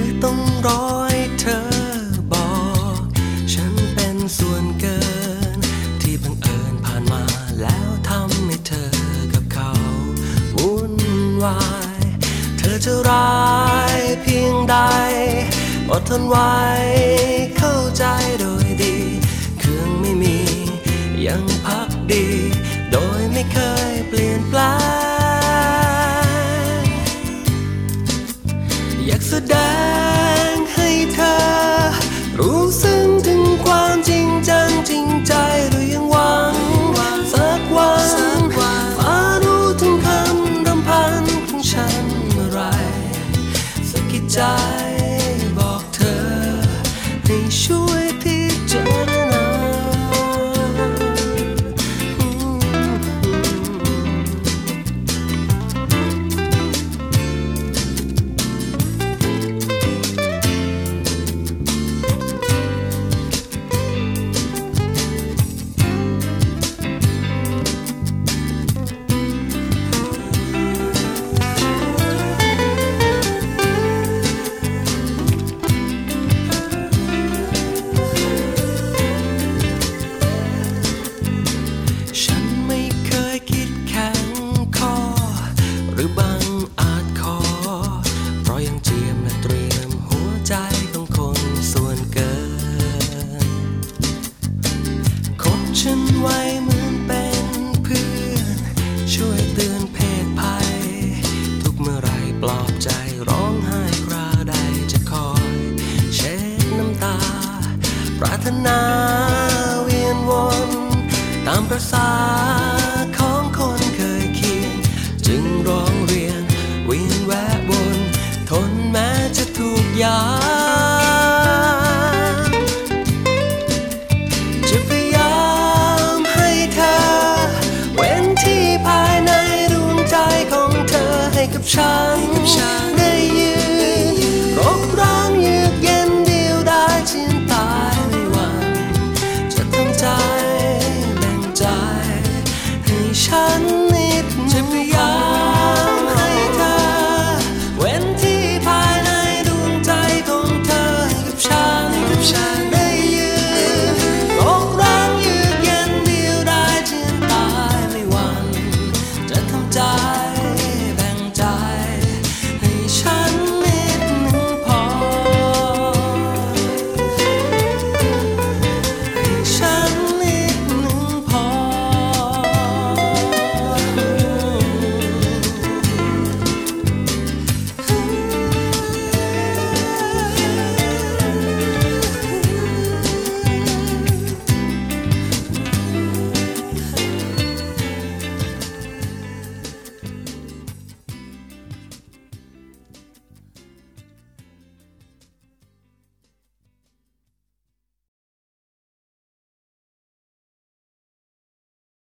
ือต้องรอให้เธอบอก ฉันเป็นส่วนเกิน ที่บังเอิญผ่านมาแล้วทำให้เธอกับเขาวุ่นวาย เธอจะร้ายเพียงใด อดทนไว้เข้าใจโดยดี เครื่องไม่มียังพักดี โดย นาเวียนวน ตามประสาของคนเคยเคียง จึงร้องเรียนวิ่งแวะวน ทนแม้จะถูกยามจะพยายามให้เธอ เว้นที่ภายในดวงใจของเธอให้กับฉัน